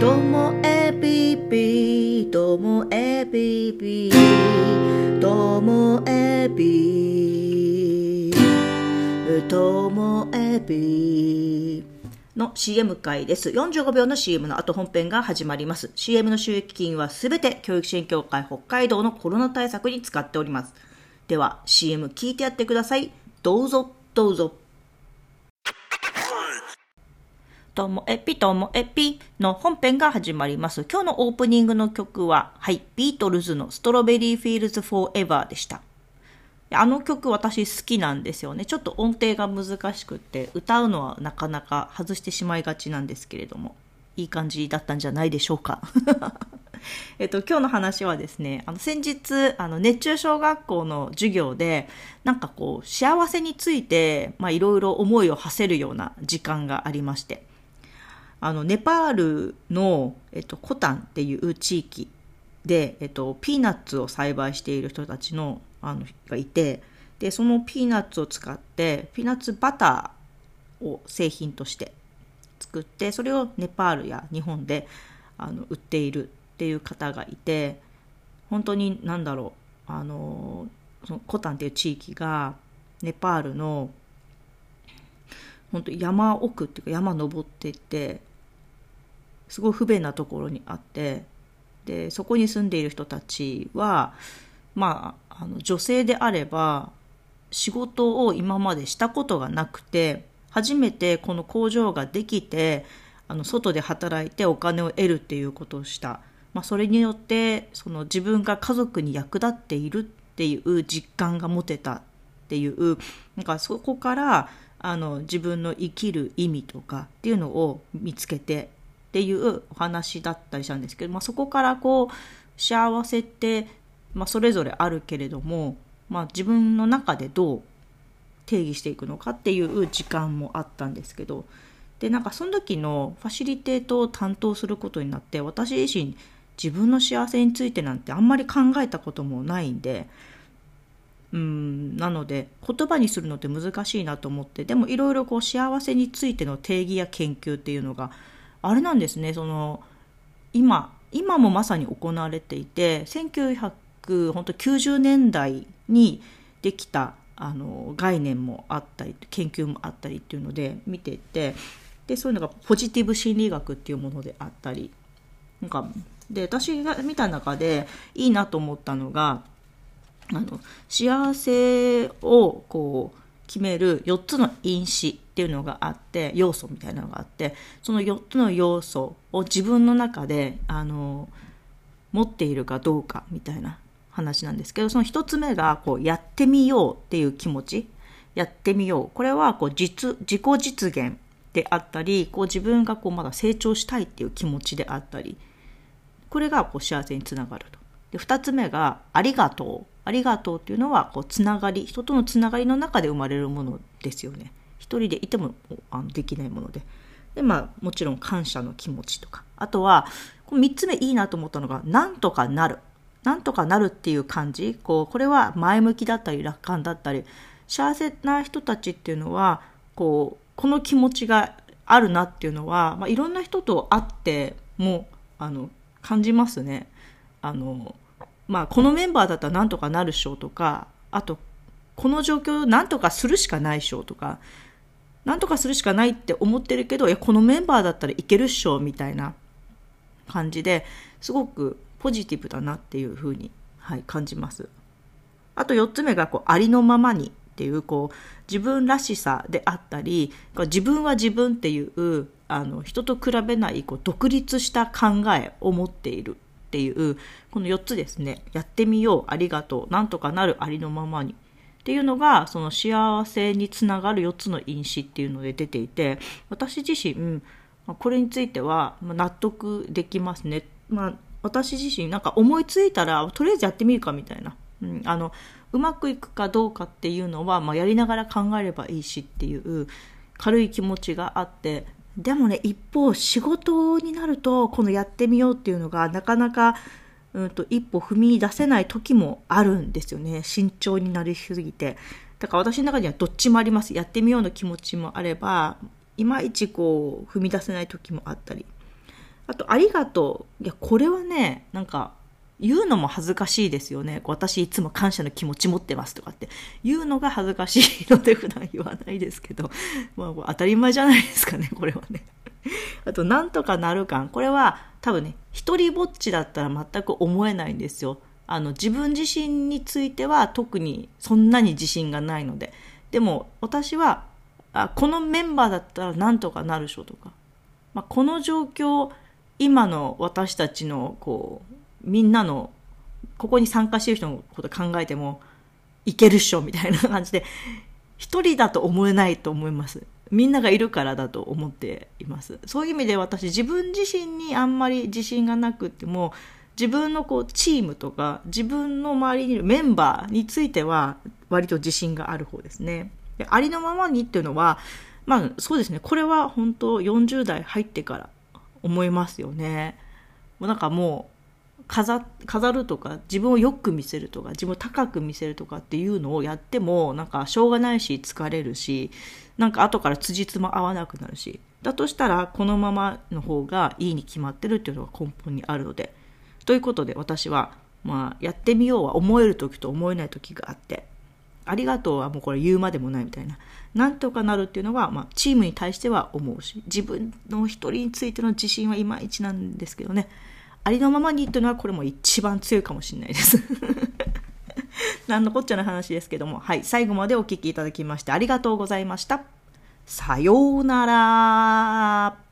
ともえぴぴともえぴぴともえぴともえぴの CM 会です。45秒の CM の後本編が始まります。CM の収益金はすべて教育支援協会北海道のコロナ対策に使っております。では CM 聞いてやってください。どうぞどうぞ。ともえぴともえぴの本編が始まります。今日のオープニングの曲は、はい、ビートルズのストロベリーフィールズフォーエバーでした。あの曲私好きなんですよね。ちょっと音程が難しくて、歌うのはなかなか外してしまいがちなんですけれども、いい感じだったんじゃないでしょうか。えっと、今日の話はですね、あの、先日、あの、熱中小学校の授業で、なんかこう、幸せについて、まあ、いろいろ思いを馳せるような時間がありまして、あの、ネパールの、えっと、コタンっていう地域で、えっと、ピーナッツを栽培している人たちの、あの、がいて、で、そのピーナッツを使って、ピーナッツバターを製品として作って、それをネパールや日本で、あの、売っているっていう方がいて、本当に、なんだろう、あの、そのコタンっていう地域が、ネパールの、本当山奥っていうか山登っていって、すごい不便なところにあってでそこに住んでいる人たちはまああの女性であれば仕事を今までしたことがなくて初めてこの工場ができてあの外で働いてお金を得るっていうことをした、まあ、それによってその自分が家族に役立っているっていう実感が持てたっていうなんかそこからあの自分の生きる意味とかっていうのを見つけてっていうお話だったりしたんですけど、まあ、そこからこう幸せって、まあ、それぞれあるけれども、まあ、自分の中でどう定義していくのかっていう時間もあったんですけどでなんかその時のファシリテートを担当することになって私自身自分の幸せについてなんてあんまり考えたこともないんでうんなので言葉にするのって難しいなと思ってでもいろいろこう幸せについての定義や研究っていうのがあれなんですねその今今もまさに行われていて1990年代にできたあの概念もあったり研究もあったりっていうので見ていてでそういうのがポジティブ心理学っていうものであったりなんかで私が見た中でいいなと思ったのがあの幸せをこう決める4つの因子っていうのがあって要素みたいなのがあってその4つの要素を自分の中であの持っているかどうかみたいな話なんですけどその1つ目がこうやってみようっていう気持ち。やってみよう。これはこう実自己実現であったりこう自分がこうまだ成長したいっていう気持ちであったりこれがこう幸せにつながると。で2つ目が「ありがとう」ありがとうっていうのはこうつながり人とのつながりの中で生まれるものですよね。一人でいてもあのできないもので。でまあもちろん感謝の気持ちとか。あとはこ3つ目いいなと思ったのが「なんとかなる」なんとかなるっていう感じ。こうこれは前向きだったり楽観だったり幸せな人たちっていうのはこうこの気持ちがあるなっていうのは、まあ、いろんな人と会ってもあの感じますね。あのまあ、このメンバーだったらなんとかなるっしょとかあとこの状況をなんとかするしかないっしょとかなんとかするしかないって思ってるけどいやこのメンバーだったらいけるっしょみたいな感じですごくポジティブだなっていうふうに、はい、感じます。あと4つ目がこうありのままにっていうこう自分らしさであったり自分は自分っていうあの人と比べないこう独立した考えを持っているっていうこの4つですねやってみようありがとうなんとかなるありのままにっていうのがその幸せにつながる4つの因子っていうので出ていて私自身これについては納得できますね。まあ、私自身なんか思いついたらとりあえずやってみるかみたいな、うん、あのうまくいくかどうかっていうのは、まあ、やりながら考えればいいしっていう軽い気持ちがあってでもね一方仕事になるとこのやってみようっていうのがなかなか、うん、と一歩踏み出せない時もあるんですよね慎重になりすぎてだから私の中にはどっちもありますやってみようの気持ちもあればいまいちこう踏み出せない時もあったりあと、ありがとう。いや、これはね、なんか、言うのも恥ずかしいですよね。私いつも感謝の気持ち持ってますとかって言うのが恥ずかしいので普段言わないですけど、まあ当たり前じゃないですかね、これはね。あと、なんとかなる感。これは多分ね、一人ぼっちだったら全く思えないんですよ。あの、自分自身については特にそんなに自信がないので。でも、私は、あこのメンバーだったらなんとかなるでしょとか、まあ、この状況、今の私たちの、こう、みんなの、ここに参加してる人のこと考えても、いけるっしょみたいな感じで、一人だと思えないと思います。みんながいるからだと思っています。そういう意味で私自分自身にあんまり自信がなくても、自分のこうチームとか自分の周りにいるメンバーについては割と自信がある方ですね。でありのままにっていうのは、まあそうですね、これは本当40代入ってから思いますよね。もうなんかもう飾飾るとか自分をよく見せるとか自分を高く見せるとかっていうのをやってもなんかしょうがないし疲れるしなんか後から辻褄合わなくなるしだとしたらこのままの方がいいに決まってるっていうのが根本にあるのでということで私は、まあ、やってみようは思える時と思えない時があって、ありがとうはもうこれ言うまでもないみたいな。なんとかなるっていうのは、まあ、チームに対しては思うし、自分の一人についての自信はいまいちなんですけどね。ありのままにっていうのはこれも一番強いかもしれないです。何のこっちゃな話ですけども、はい、最後までお聞きいただきましてありがとうございました。さようなら。